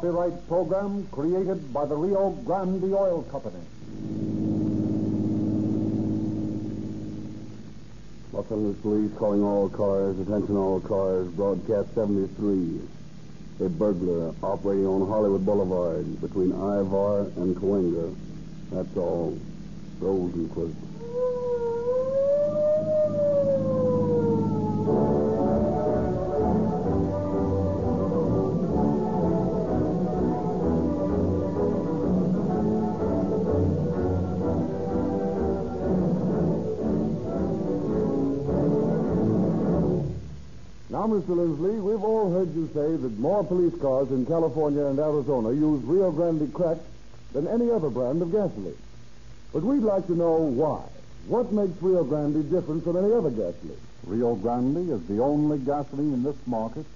copyright program created by the Rio Grande Oil Company. Los Angeles Police calling all cars. Attention all cars. Broadcast 73. A burglar operating on Hollywood Boulevard between Ivar and Cahuenga. That's all. Rosenquist. Mr. Lindsley, we've all heard you say that more police cars in California and Arizona use Rio Grande Crack than any other brand of gasoline. But we'd like to know why. What makes Rio Grande different from any other gasoline? Rio Grande is the only gasoline in this market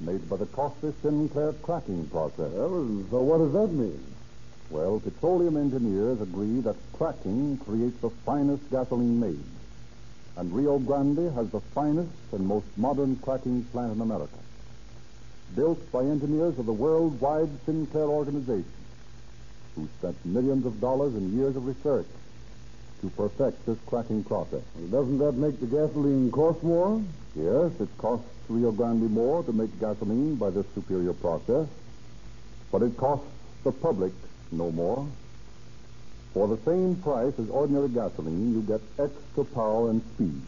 made by the costly Sinclair cracking process. Well, so what does that mean? Well, petroleum engineers agree that cracking creates the finest gasoline made. And Rio Grande has the finest and most modern cracking plant in America. Built by engineers of the worldwide Sinclair organization, who spent millions of dollars and years of research to perfect this cracking process. Well, doesn't that make the gasoline cost more? Yes, it costs Rio Grande more to make gasoline by this superior process, but it costs the public no more. For the same price as ordinary gasoline, you get extra power and speed.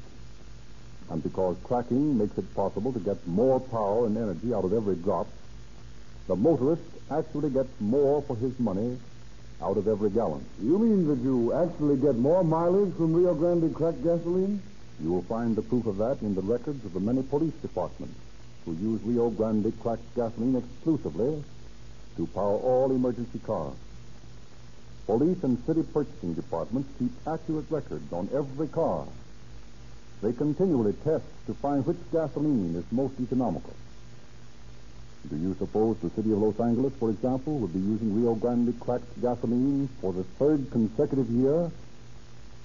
And because cracking makes it possible to get more power and energy out of every drop, the motorist actually gets more for his money out of every gallon. You mean that you actually get more mileage from Rio Grande cracked gasoline? You will find the proof of that in the records of the many police departments who use Rio Grande cracked gasoline exclusively to power all emergency cars. Police and city purchasing departments keep accurate records on every car. They continually test to find which gasoline is most economical. Do you suppose the city of Los Angeles, for example, would be using Rio Grande cracked gasoline for the third consecutive year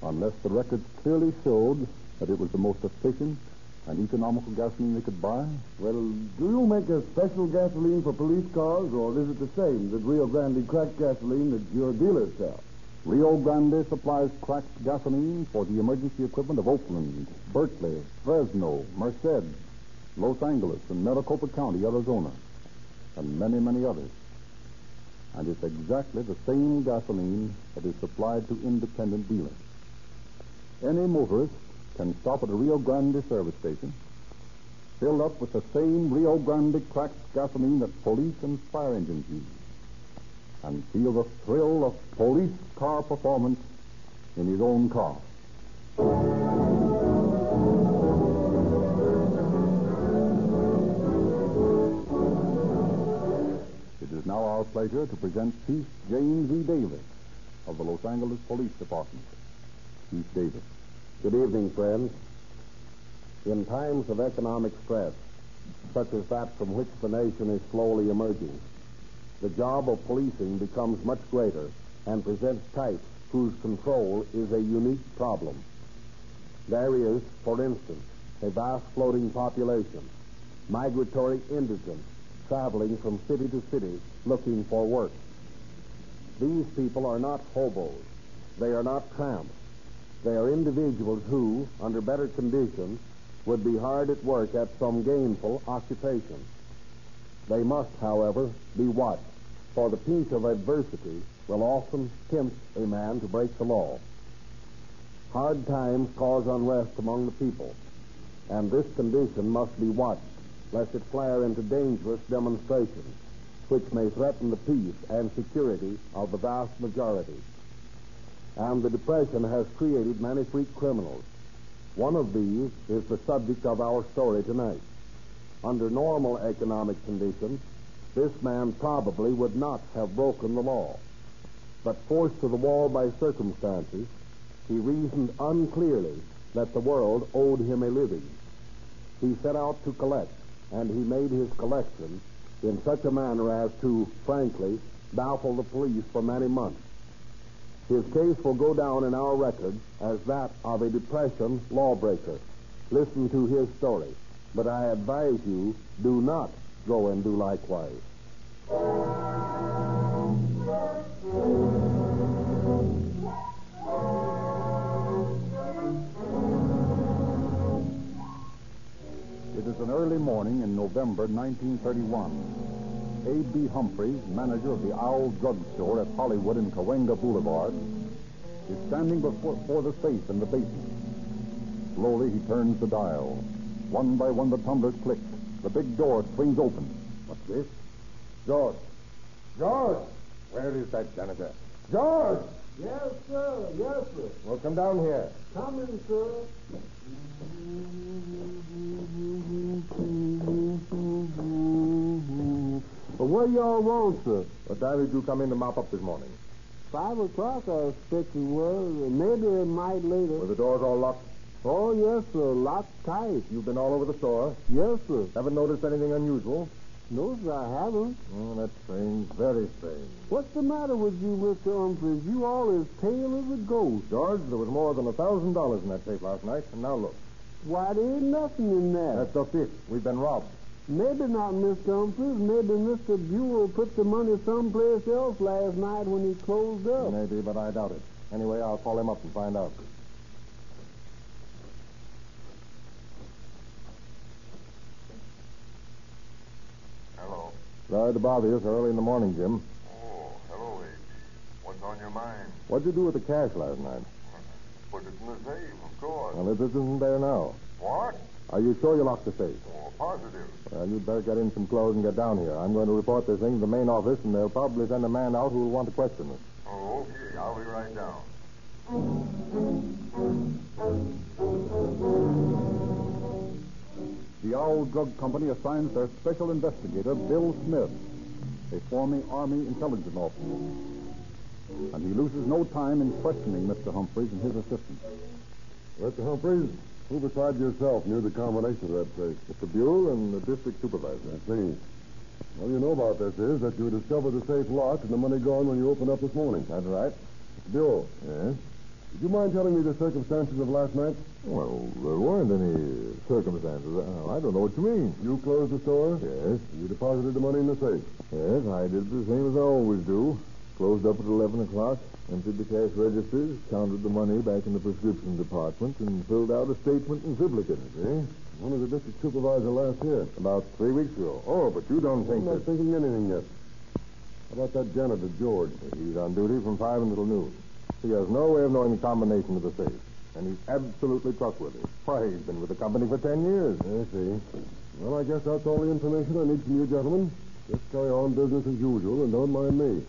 unless the records clearly showed that it was the most efficient and economical gasoline they could buy? Well, do you make a special gasoline for police cars, or is it the same that Rio Grande cracked gasoline that your dealers sell? Rio Grande supplies cracked gasoline for the emergency equipment of Oakland, Berkeley, Fresno, Merced, Los Angeles, and Maricopa County, Arizona, and many, many others. And it's exactly the same gasoline that is supplied to independent dealers. Any motorist can stop at a Rio Grande service station, filled up with the same Rio Grande cracked gasoline that police and fire engines use, and feel the thrill of police car performance in his own car. It is now our pleasure to present Chief James E. Davis of the Los Angeles Police Department. Chief Davis. Good evening, friends. In times of economic stress, such as that from which the nation is slowly emerging, the job of policing becomes much greater and presents types whose control is a unique problem. There is, for instance, a vast floating population, migratory indigents traveling from city to city looking for work. These people are not hobos. They are not tramps. They are individuals who, under better conditions, would be hard at work at some gainful occupation. They must, however, be watched, for the pinch of adversity will often tempt a man to break the law. Hard times cause unrest among the people, and this condition must be watched, lest it flare into dangerous demonstrations, which may threaten the peace and security of the vast majority and the Depression has created many freak criminals. One of these is the subject of our story tonight. Under normal economic conditions, this man probably would not have broken the law. But forced to the wall by circumstances, he reasoned unclearly that the world owed him a living. He set out to collect, and he made his collection in such a manner as to, frankly, baffle the police for many months. His case will go down in our record as that of a Depression lawbreaker. Listen to his story, but I advise you do not go and do likewise. It is an early morning in November 1931. A.B. Humphreys, manager of the Owl Drug Store at Hollywood and Cahuenga Boulevard, is standing before, before the safe in the basement. Slowly, he turns the dial. One by one, the tumblers click. The big door swings open. What's this? George. George! Where is that janitor? George! Yes, sir. Yes, sir. Well, come down here. Coming, sir. Well, what y'all want, sir? What time did you come in to mop up this morning? Five o'clock, I expect it was. Maybe it might later. Were the doors all locked? Oh, yes, sir. Locked tight. You've been all over the store. Yes, sir. Haven't noticed anything unusual? No, sir, I haven't. Oh, that's strange. Very strange. What's the matter with you, Mr. Humphreys? You all as pale as a ghost. George, there was more than a thousand dollars in that safe last night, and now look. Why, there ain't nothing in there. That's the fifth. We've been robbed. Maybe not, Miss Humphreys. Maybe Mr. Buell put the money someplace else last night when he closed up. Maybe, but I doubt it. Anyway, I'll call him up and find out. Hello. Sorry to bother you so early in the morning, Jim. Oh, hello, H. What's on your mind? What'd you do with the cash last night? Put it in the safe, of course. Well, it isn't there now. What? Are you sure you locked the safe? Oh, positive. Well, you'd better get in some clothes and get down here. I'm going to report this thing to the main office, and they'll probably send a man out who will want to question us. Oh, okay. I'll be right down. The Owl Drug Company assigns their special investigator, Bill Smith, a former Army intelligence officer. And he loses no time in questioning Mr. Humphreys and his assistant. Mr. Humphreys, who besides yourself knew the combination of that safe? Mr. Buell and the district supervisor. I see. All you know about this is that you discovered the safe locked and the money gone when you opened up this morning. That's right. Mr. Buell, Yes? would you mind telling me the circumstances of last night? Well, there weren't any circumstances. Uh, I don't know what you mean. You closed the store? Yes? You deposited the money in the safe. Yes, I did the same as I always do. Closed up at 11 o'clock, emptied the cash registers, counted the money back in the prescription department, and filled out a statement and triplicate. See? When was the district supervisor last here? About three weeks ago. Oh, but you don't think I'm not that... thinking anything yet. How about that janitor, George? He's on duty from 5 until noon. He has no way of knowing the combination of the safe. And he's absolutely trustworthy. Why, he's been with the company for 10 years. I see. Well, I guess that's all the information I need from you, gentlemen. Just carry on business as usual and don't mind me.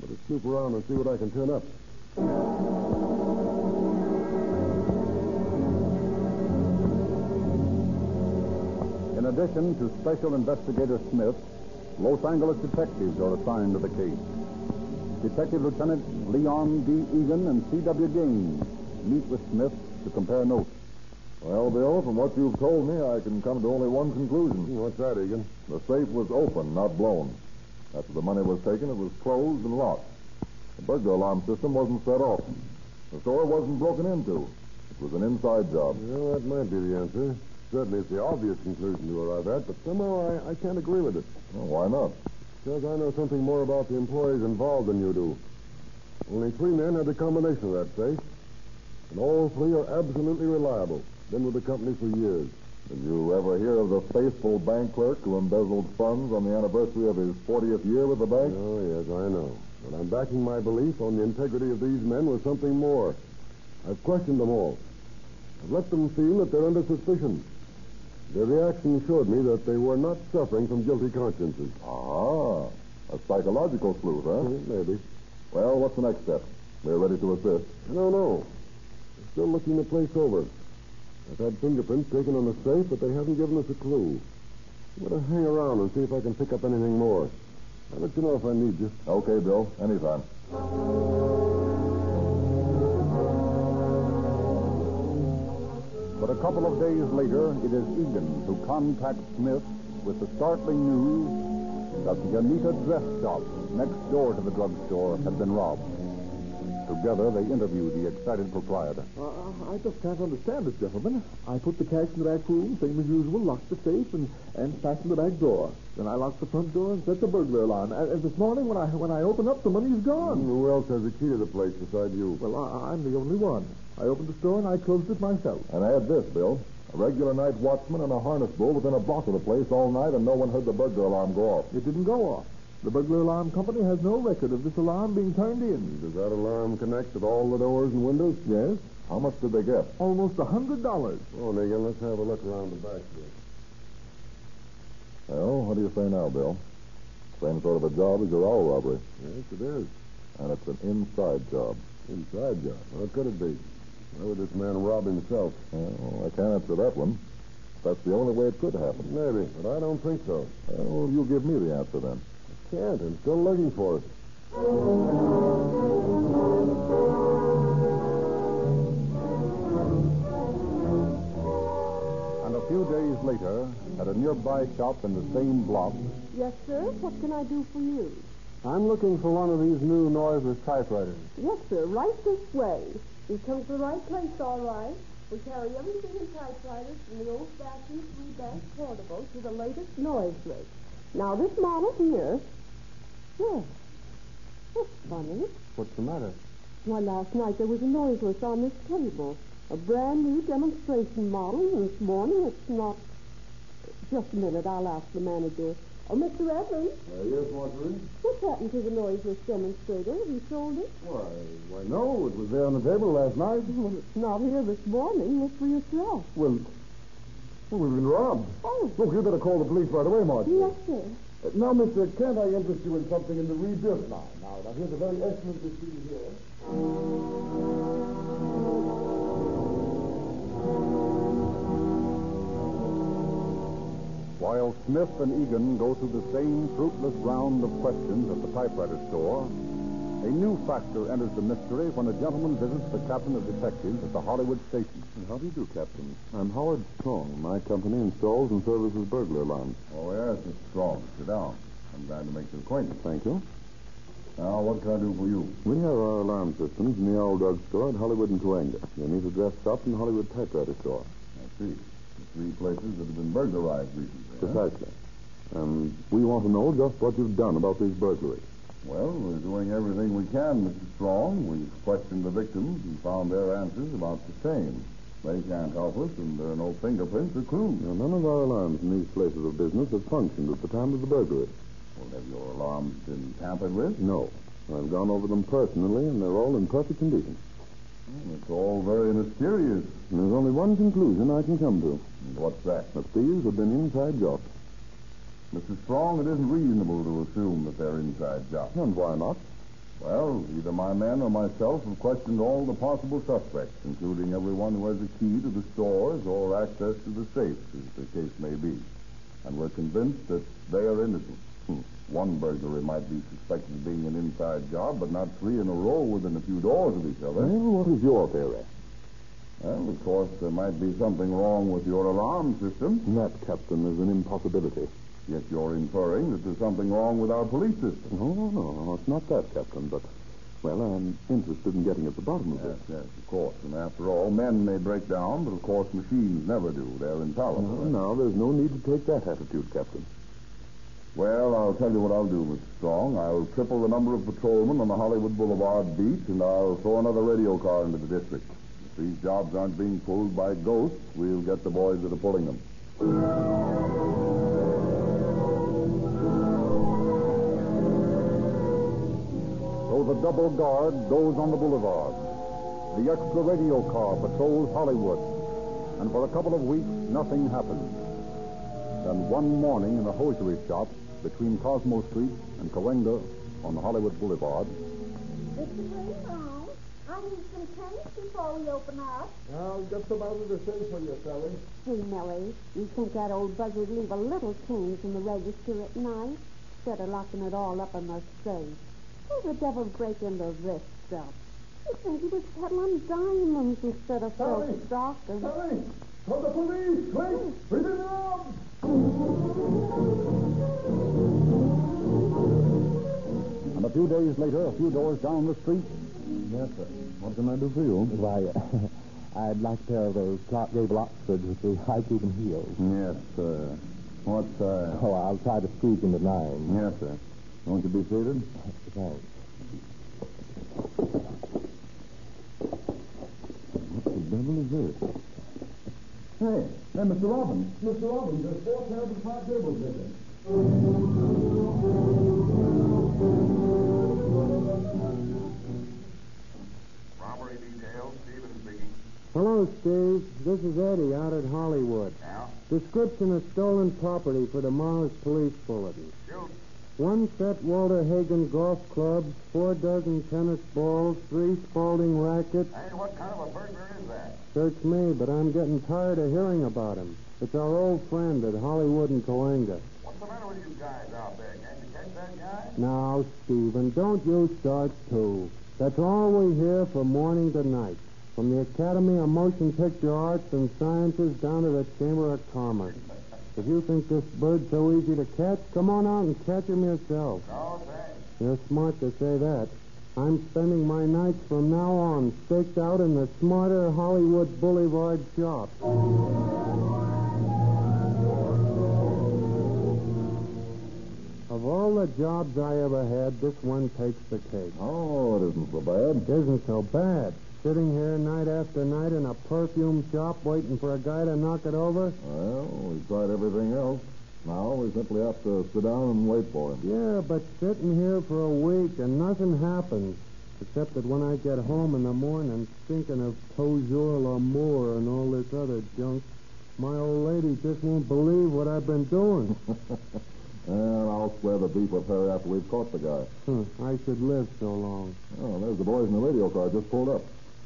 But snoop around and see what I can turn up. In addition to Special Investigator Smith, Los Angeles detectives are assigned to the case. Detective Lieutenant Leon D. Egan and C.W. Gaines meet with Smith to compare notes. Well, Bill, from what you've told me, I can come to only one conclusion. What's that, Egan? The safe was open, not blown. After the money was taken, it was closed and locked. The burglar alarm system wasn't set off. The store wasn't broken into. It was an inside job. Well, that might be the answer. Certainly it's the obvious conclusion to arrive at, but somehow I, I can't agree with it. Well, why not? Because I know something more about the employees involved than you do. Only three men had the combination of that safe, and all three are absolutely reliable. Been with the company for years. Did you ever hear of the faithful bank clerk who embezzled funds on the anniversary of his 40th year with the bank? Oh, yes, I know. But I'm backing my belief on the integrity of these men with something more. I've questioned them all. I've let them feel that they're under suspicion. Their reaction showed me that they were not suffering from guilty consciences. Ah, a psychological sleuth, huh? Maybe. Well, what's the next step? We're ready to assist. I don't know. They're still looking the place over. I've had fingerprints taken on the safe, but they haven't given us a clue. I'm going to hang around and see if I can pick up anything more. I'll let you know if I need you. Okay, Bill. Anytime. But a couple of days later, it is Egan who contacts Smith with the startling news that the Anita dress shop next door to the drugstore had been robbed. Together, they interview the excited proprietor. Uh, I just can't understand it, gentlemen. I put the cash in the back room, same as usual, locked the safe, and, and fastened the back door. Then I locked the front door and set the burglar alarm. And, and this morning, when I when I open up, the money's gone. Who else has the key to the place besides you? Well, I, I'm the only one. I opened the store and I closed it myself. And add this, Bill. A regular night watchman and a harness bull within a block of the place all night, and no one heard the burglar alarm go off. It didn't go off. The burglar alarm company has no record of this alarm being turned in. Does that alarm connect with all the doors and windows? Yes, How much did they get? almost a hundred dollars. Oh, Egan, let's have a look around the back here. Well, what do you say now, Bill? Same sort of a job as your owl robbery. Yes, it is. And it's an inside job. Inside job. What could it be? Why would this man rob himself? Well, I can't answer that one. That's the only way it could happen. Maybe, but I don't think so. Well, you give me the answer then. Can't. I'm still looking for it. And a few days later, at a nearby shop in the same block, Yes, sir. What can I do for you? I'm looking for one of these new noiseless typewriters. Yes, sir. Right this way. You come to the right place, all right. We carry everything in typewriters from the old-fashioned three-bank portable to the latest noiseless. Now, this model here. Yes. That's funny. What's the matter? Why, last night there was a noiseless on this table. A brand new demonstration model, and this morning it's not. Just a minute, I'll ask the manager. Oh, Mr. Evans, Uh, yes, Marjorie? what's happened to the noiseless demonstrator? Have you sold it? Why, why, no. It was there on the table last night. Well, it's not here this morning. Look for yourself. Well, well we've been robbed. Oh, Look, you better call the police right away, Marjorie. yes, sir. Now, Mr. Kent, I interest you in something in the rebuilt line. Now, now here's a very excellent machine here. while Smith and Egan go through the same fruitless round of questions at the typewriter store, a new factor enters the mystery when a gentleman visits the captain of detectives at the Hollywood station. How do you do, Captain? I'm Howard Strong. My company installs and services burglar alarms. Oh, yes, it's strong. Sit down. I'm glad to make your acquaintance. Thank you. Now, what can I do for you? We have our alarm systems in the Owl drug store at Hollywood and Cahuenga. You need to dress in the Hollywood typewriter store. I see. The three places that have been burglarized recently. huh? Precisely. And we want to know just what you've done about these burglaries. Well, we're doing everything we can, Mr. Strong. We've questioned the victims and found their answers about the same. They can't help us, and there are no fingerprints or clues. Now, none of our alarms in these places of business have functioned at the time of the burglary. Well, have your alarms been tampered with? No. I've gone over them personally, and they're all in perfect condition. Well, it's all very mysterious. And there's only one conclusion I can come to. And what's that? That thieves have been inside jobs. Mr. Strong, it isn't reasonable to assume that they're inside jobs. And why not? Well, either my men or myself have questioned all the possible suspects, including everyone who has a key to the stores or access to the safes, as the case may be. And we're convinced that they are innocent. Hmm. One burglary might be suspected of being an inside job, but not three in a row within a few doors of each other. Well, what is your theory? Well, of course, there might be something wrong with your alarm system. That, Captain, is an impossibility. Yet you're inferring that there's something wrong with our police system. No, no, no, no, it's not that, Captain, but, well, I'm interested in getting at the bottom of Yes, this. yes, of course. And after all, men may break down, but of course machines never do. They're infallible. No, no, there's no need to take that attitude, Captain. Well, I'll tell you what I'll do, Mr. Strong. I'll triple the number of patrolmen on the Hollywood Boulevard beat, and I'll throw another radio car into the district. If these jobs aren't being pulled by ghosts, we'll get the boys that are pulling them. Double guard goes on the boulevard. The extra radio car patrols Hollywood. And for a couple of weeks, nothing happens. Then one morning in a hosiery shop between Cosmo Street and Cahuenga on the Hollywood Boulevard, Mr. Greenbaum, I need some change before we open up. I'll get some out of to say for you, Sally. Hey, Millie, you think that old buzzard leave a little change in the register at night instead of locking it all up in the safe? Who the devil break into this stuff? You think he was peddling diamonds instead of silk Sally! stockings? Sally! Call the police! Quick! We've been robbed! and a few few days later, a few doors down the street. Yes, sir. What can I do for you? Why, I'd like a pair of those Clark Gable Oxfords with the high-keeping heels. Yes, sir. What size? Oh, I'll try to squeeze into nine. Yes, sir. Won't you be seated? Thanks. What the devil is this? Hey, hey, Mr. Robbins. Mr. Robbins, there's four pairs of Clark Gables missing. Robbery details, Stephen speaking. Hello, Steve. This is Eddie out at Hollywood. Now, Description of stolen property for tomorrow's police bulletin. shoot. One set Walter Hagen golf clubs, four dozen tennis balls, three Spalding rackets. Hey, what kind of a burglar is that? Search me, but I'm getting tired of hearing about him. It's our old friend at Hollywood and Cahuenga. What's the matter with you guys out there? Can't you catch that guy? Now, Stephen, don't you start too. That's all we hear from morning to night. From the Academy of Motion Picture Arts and Sciences down to the Chamber of Commerce. If you think this bird's so easy to catch, come on out and catch him yourself. No, thanks. You're smart to say that. I'm spending my nights from now on staked out in the smarter Hollywood Boulevard shop. Of all the jobs I ever had, this one takes the cake. Oh, it isn't so bad. It isn't so bad. Sitting here night after night in a perfume shop waiting for a guy to knock it over? Well, we've tried everything else. Now we simply have to sit down and wait for him. Yeah, but sitting here for a week and nothing happens. Except that when I get home in the morning thinking of Toujours L'Amour and all this other junk, my old lady just won't believe what I've been doing. And I'll square the beef with her after we've caught the guy. Huh, I should live so long. Oh, there's the boys in the radio car just pulled up.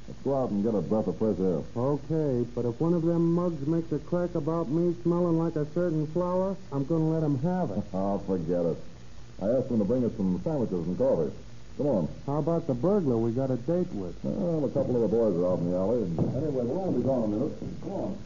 Let's go out and get a breath of fresh air. Okay, but if one of them mugs makes a crack about me smelling like a certain flower, I'm going to let him have it. Oh, forget it. I asked them to bring us some sandwiches and coffee. Come on. How about the burglar we got a date with? Well, a couple of the boys are out in the alley. And anyway, we'll only be gone a minute. Come on.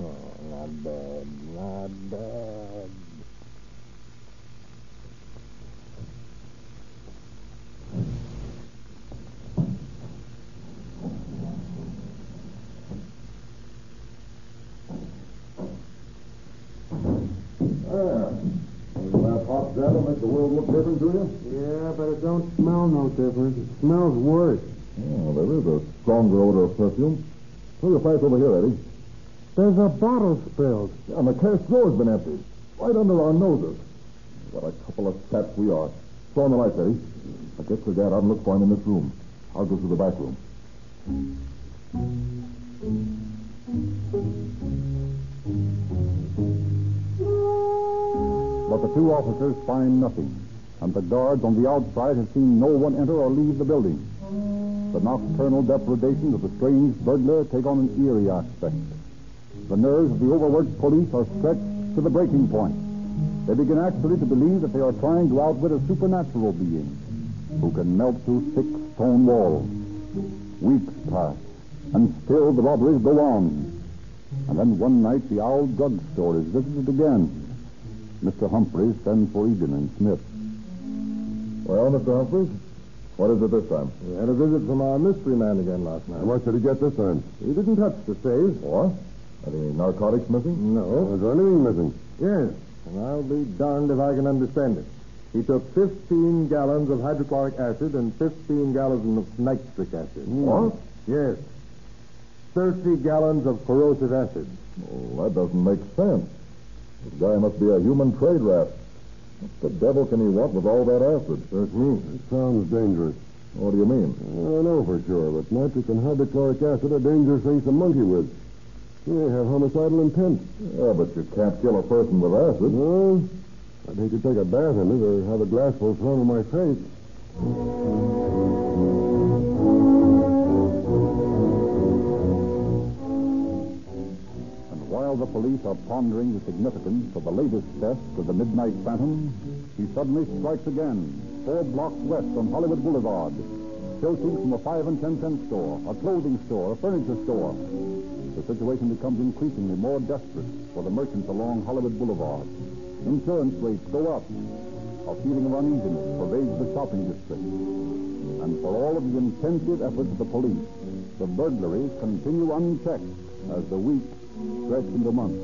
Oh, not bad, not bad. There. Doesn't that hot that'll make the world look different to you? Yeah, but it don't smell no different. It smells worse. Oh, there is a stronger odor of perfume. Pull your pipe over here, Eddie. There's a bottle spilled. And the cash drawer's been emptied. Right under our noses. What a couple of stats we are. Throw on the lights, Eddie. Now get your dad out and look for him in this room. I'll go through the back room. But the two officers find nothing, and the guards on the outside have seen no one enter or leave the building. The nocturnal depredations of the strange burglar take on an eerie aspect. The nerves of the overworked police are stretched to the breaking point. They begin actually to believe that they are trying to outwit a supernatural being who can melt through thick stone walls. Weeks pass, and still the robberies go on. And then one night the Owl Drug Store is visited again. Mr. Humphreys sends for Egan and Smith. Well, Mr. Humphreys, what is it this time? We had a visit from our mystery man again last night. What did he get this time? He didn't touch the safe. What? Any narcotics missing? No. Is there anything missing? Yes, and I'll be darned if I can understand it. He took 15 gallons of hydrochloric acid and 15 gallons of nitric acid. What? Yes. 30 gallons of corrosive acid. Oh, that doesn't make sense. This guy must be a human trade rat. What the devil can he want with all that acid? That's me. It sounds dangerous. What do you mean? I don't know for sure, but nitric and hydrochloric acid are dangerous things to monkey with. They have homicidal intent. Yeah, but you can't kill a person with acid. Well, I'd hate to take a bath in it or have a glassful thrown in my face. While the police are pondering the significance of the latest theft of the Midnight Phantom, he suddenly strikes again, four blocks west on Hollywood Boulevard. Filthy from a five and ten cent store, a clothing store, a furniture store. The situation becomes increasingly more desperate for the merchants along Hollywood Boulevard. Insurance rates go up. A feeling of uneasiness pervades the shopping district. And for all of the intensive efforts of the police, the burglaries continue unchecked as the weeks stretch into months.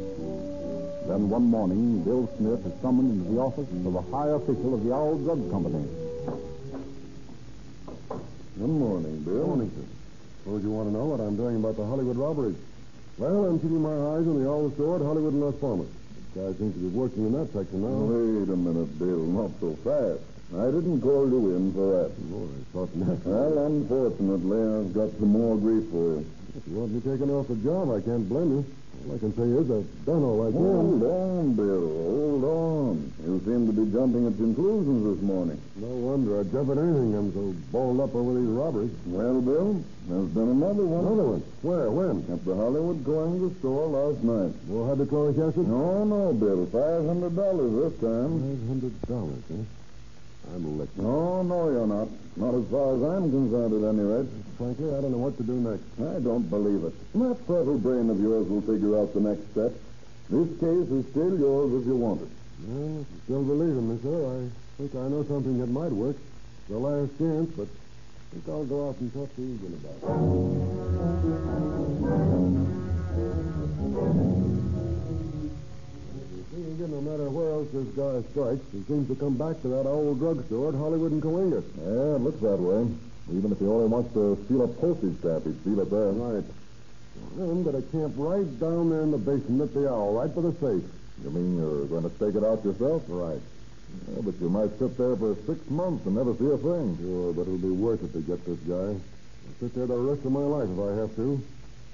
Then one morning, Bill Smith is summoned into the office of a high official of the Owl Drug Company. Good morning, Bill. Morning, sir. Suppose you want to know what I'm doing about the Hollywood robberies. Well, I'm keeping my eyes on the Owl store at Hollywood and Las Palmas. Guy seems to be working in that section now. Wait a minute, Bill. Not so fast. I didn't call you in for that. Oh, I thought not. Well, unfortunately, I've got some more grief for you. If you want me taken off the job, I can't blame you. All I can say is I've done all I Hold on, Bill. Hold on. You seem to be jumping at conclusions this morning. No wonder I jump at anything. I'm so balled up over these robberies. Well, Bill, there's been another one. Another one? Where? When? At the Hollywood Cahuenga store last night. More hydrochloric acid? No, no, Bill. Five hundred dollars this time. Five hundred dollars, huh? I'm licked. No, no, you're not. Not as far as I'm concerned, at any rate. Frankly, I don't know what to do next. I don't believe it. That fertile brain of yours will figure out the next step. This case is still yours if you want it. Well, if you still believe in me, sir, I think I know something that might work. The last chance, but I think I'll go out and talk to Egan about it. No matter where else this guy strikes, he seems to come back to that Owl drugstore at Hollywood and Cahuenga. Yeah, it looks that way. Even if he only wants to steal a postage stamp, he'd steal it there. Right. Then better camp right down there in the basement at the owl, right by the safe. You mean you're going to stake it out yourself? Right. Yeah, but you might sit there for six months and never see a thing. Sure, but it'll be worth it to get this guy. I'll sit there the rest of my life if I have to.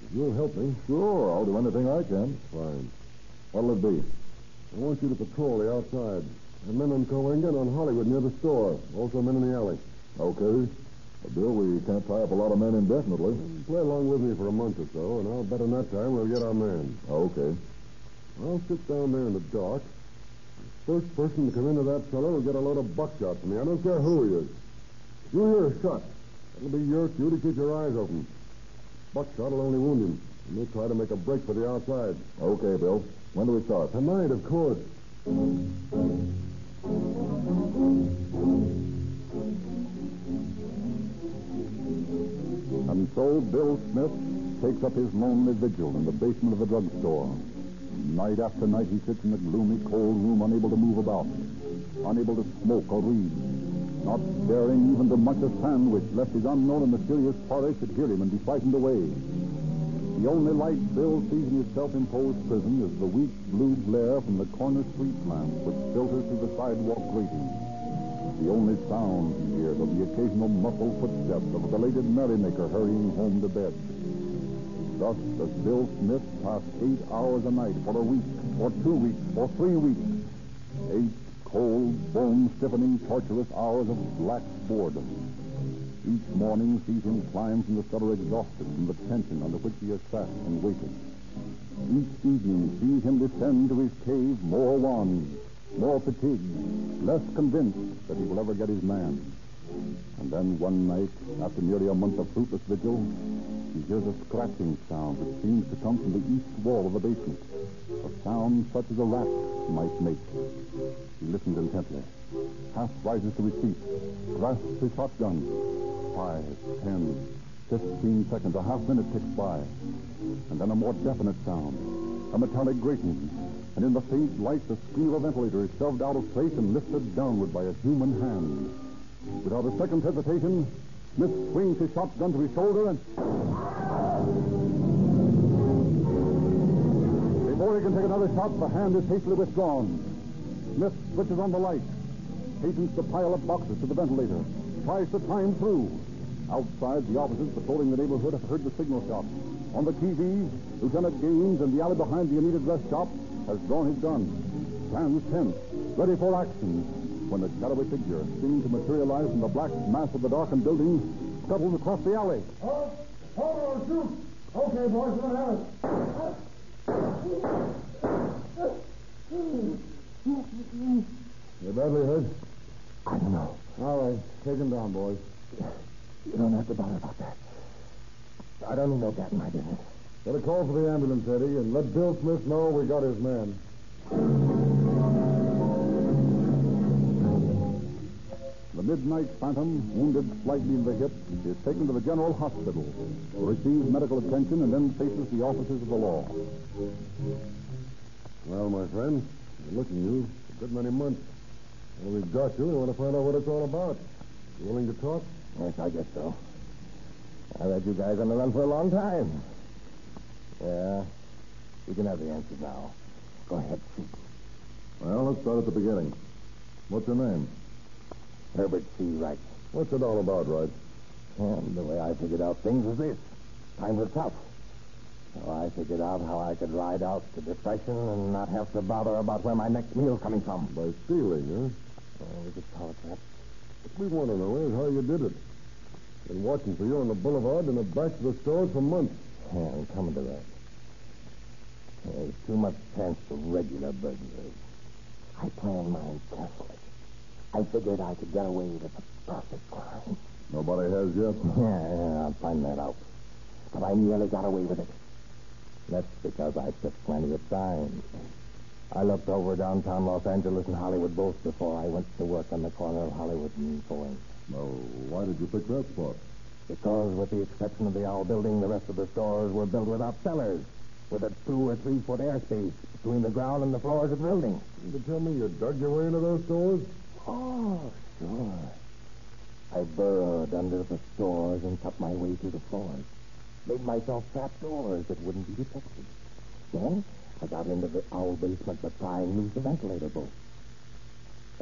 If you'll help me. Sure, I'll do anything I can. Fine. What'll it be? I want you to patrol the outside. And men on and on Hollywood near the store. Also men in the alley. Okay. But Bill, we can't tie up a lot of men indefinitely. Play along with me for a month or so, and I'll bet in that time we'll get our man. Okay. I'll sit down there in the dark. First person to come into that cellar will get a load of buckshot from me. I don't care who he is. If you hear a shot, it'll be your cue to keep your eyes open. Buckshot will only wound him. And may try to make a break for the outside. Okay, Bill. When do we start? Tonight, of course. And so Bill Smith takes up his lonely vigil in the basement of the drugstore. Night after night he sits in the gloomy, cold room, unable to move about, unable to smoke or read, not daring even to munch a sandwich lest his unknown and mysterious father should hear him and be frightened away. The only light Bill sees in his self-imposed prison is the weak blue glare from the corner street lamp which filters through the sidewalk grating. The only sound he hears are the occasional muffled footsteps of a belated merrymaker hurrying home to bed. Thus does Bill Smith pass eight hours a night for a week, for two weeks, for three weeks. Eight cold, bone-stiffening, torturous hours of black boredom. Each morning sees him climb from the cellar exhausted from the tension under which he has sat and waited. Each evening sees him descend to his cave more wan, more fatigued, less convinced that he will ever get his man. And then one night, after nearly a month of fruitless vigil, he hears a scratching sound which seems to come from the east wall of the basement. A sound such as a rat might make. He listens intently, half rises to his feet, grasps his shotgun. Five, ten, fifteen seconds, a half minute ticks by. And then a more definite sound, a metallic grating. And in the faint light, the screw of ventilator is shoved out of place and lifted downward by a human hand. Without a second's hesitation, Smith swings his shotgun to his shoulder and. Before he can take another shot, the hand is hastily withdrawn. Smith switches on the light, hastens to pile up boxes to the ventilator, tries to climb through. Outside, the officers patrolling the neighborhood have heard the signal shot. On the TV, Lieutenant Gaines in the alley behind the Anita dress shop has drawn his gun. Stands tense, ready for action, when a shadowy figure, seeming to materialize from the black mass of the darkened building, scuttles across the alley. Hold, hold or shoot. Okay, boys, to have it. You badly hurt? I don't know. All right. Take him down, boys. You don't have to bother about that. I don't no cat in my business. Get a call for the ambulance, Eddie, and let Bill Smith know we got his man. The midnight phantom, wounded slightly in the hip, is taken to the general hospital to receive medical attention and then faces the officers of the law. Well, my friend, been looking you a good many months. Well, we've got you. We want to find out what it's all about. You willing to talk? Yes, I guess so. I've had you guys on the run for a long time. Yeah. You can have the answers now. Go ahead, shoot. Well, let's start at the beginning. What's your name? Herbert C. Wright. What's it all about, Wright? And the way I figured out things was this. Times were tough. So I figured out how I could ride out the depression and not have to bother about where my next meal's coming from. By stealing, huh? Oh, we could call it that. What we want to know is how you did it. Been watching for you on the boulevard and the back of the stores for months. Yeah, I'm coming to that. There's too much chance for regular burglars. I planned mine carefully. I figured I could get away with a perfect crime. Nobody has yet. Yeah, yeah, I'll find that out. But I nearly got away with it. That's because I took plenty of time. I looked over downtown Los Angeles and Hollywood both before I went to work on the corner of Hollywood and Boeing. Well, why did you pick that spot? Because, with the exception of the Owl Building, the rest of the stores were built without cellars, with a two or three foot airspace between the ground and the floors of the building. You tell me you dug your way into those stores? Oh, sure. I burrowed under the stores and cut my way through the floors. Made myself trap doors that wouldn't be detected. Then I got into the owl basement by prying loose the ventilator bolt.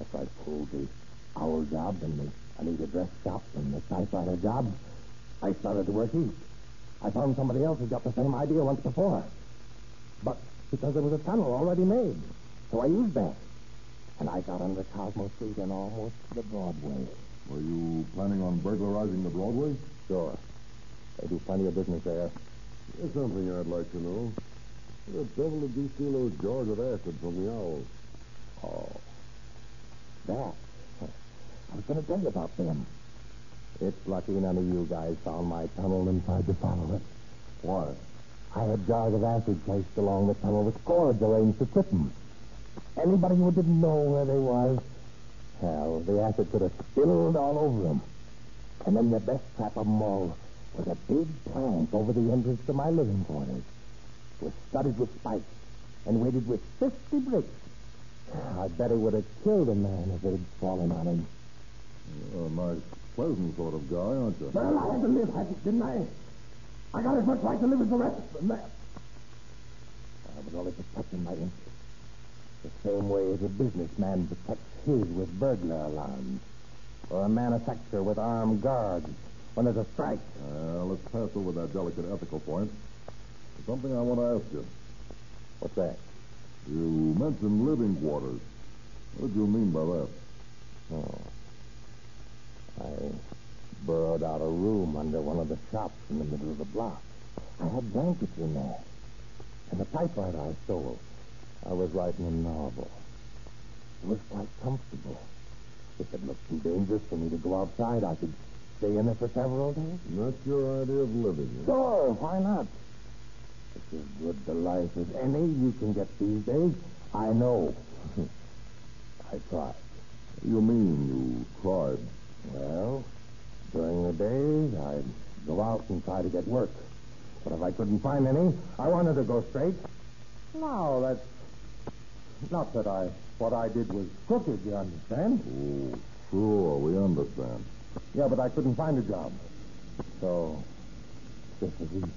After I pulled the owl job and the Anita dress shop and the typewriter job, I started to work east. I found somebody else who got the same idea once before. But because there was a tunnel already made. So I used that. And I got under Cosmo Street and almost to the Broadway. Were you planning on burglarizing the Broadway? Sure. They do plenty of business there. There's something I'd like to know. Where the devil did you steal those jars of acid from the owls? Oh. That. I was going to tell you about them. It's lucky none of you guys found my tunnel and tried to follow it. Why? I had jars of acid placed along the tunnel with cords arranged to trip them. Anybody who didn't know where they was, hell, the acid could have spilled all over them. And then the best trap of them all was a big plank over the entrance to my living quarters. It was studded with spikes and weighted with 50 bricks. I bet it would have killed a man if it had fallen on him. You're a nice, pleasant sort of guy, aren't you? Well, I had to live, it, didn't I? I got as much right to live as the rest of them. I was only protecting my interests. The same way as a businessman protects his with burglar alarms. Or a manufacturer with armed guards when there's a strike. Well, let's pass over that delicate ethical point. There's something I want to ask you. What's that? You mentioned living quarters. What did you mean by that? Oh. I burrowed out a room under one of the shops in the middle of the block. I had blankets in there. And the typewriter I stole. I was writing a novel. It was quite comfortable. If it looked too dangerous for me to go outside, I could stay in it for several days. That's your idea of living. huh? Sure, why not? It's as good a life as any you can get these days. I know. I tried. You mean you tried? Well, during the days, I'd go out and try to get work. But if I couldn't find any, I wanted to go straight. Now, that's not that I what I did was crooked, you understand? Oh, sure, we understand. Yeah, but I couldn't find a job. So, this is easy.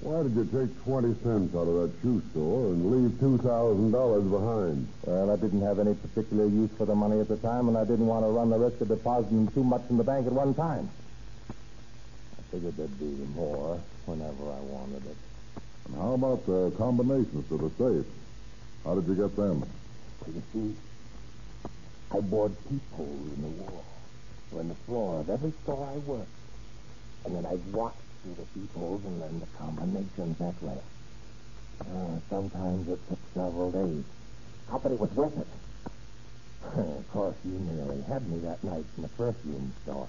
Why did you take 20 cents out of that shoe store and leave $2,000 behind? Well, I didn't have any particular use for the money at the time, and I didn't want to run the risk of depositing too much in the bank at one time. I figured there'd be more whenever I wanted it. And how about the combinations to the safe? How did you get them? So you see, I bored peepholes in the wall or in the floor of every store I worked. And then I'd watch through the peepholes and learn the combinations that way. Uh, sometimes it took several days. I bet it was worth it. of course, you nearly had me that night in the perfume store.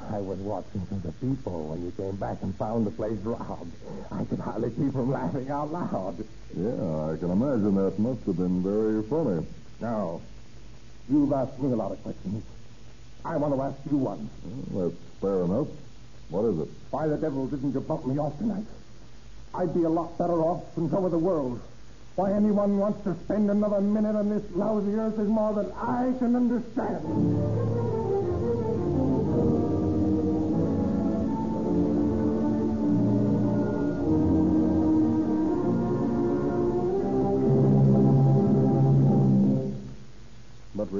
I was watching for the people when you came back and found the place robbed. I could hardly keep from laughing out loud. Yeah, I can imagine that must have been very funny. Now, you've asked me a lot of questions. I want to ask you one. Well, that's fair enough. What is it? Why the devil didn't you bump me off tonight? I'd be a lot better off than some of the world. Why anyone wants to spend another minute on this lousy earth is more than I can understand.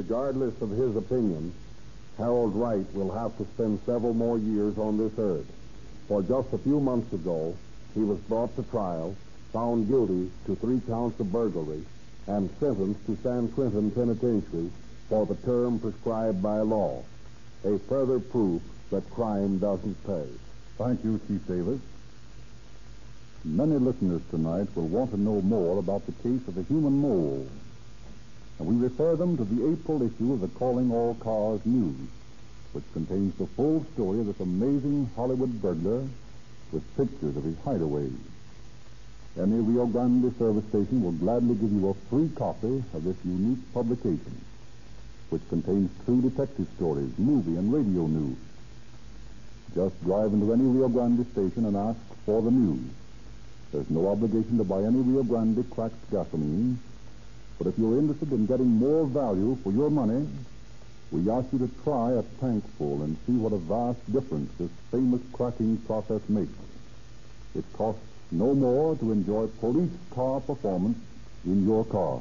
Regardless of his opinion, Harold Wright will have to spend several more years on this earth. For just a few months ago, he was brought to trial, found guilty to three counts of burglary, and sentenced to San Quentin Penitentiary for the term prescribed by law. A further proof that crime doesn't pay. Thank you, Chief Davis. Many listeners tonight will want to know more about the case of the human mole. And we refer them to the April issue of the Calling All Cars News, which contains the full story of this amazing Hollywood burglar with pictures of his hideaway. Any Rio Grande service station will gladly give you a free copy of this unique publication, which contains true detective stories, movie, and radio news. Just drive into any Rio Grande station and ask for the news. There's no obligation to buy any Rio Grande cracked gasoline, but if you're interested in getting more value for your money, we ask you to try a tankful and see what a vast difference this famous cracking process makes. It costs no more to enjoy police car performance in your car.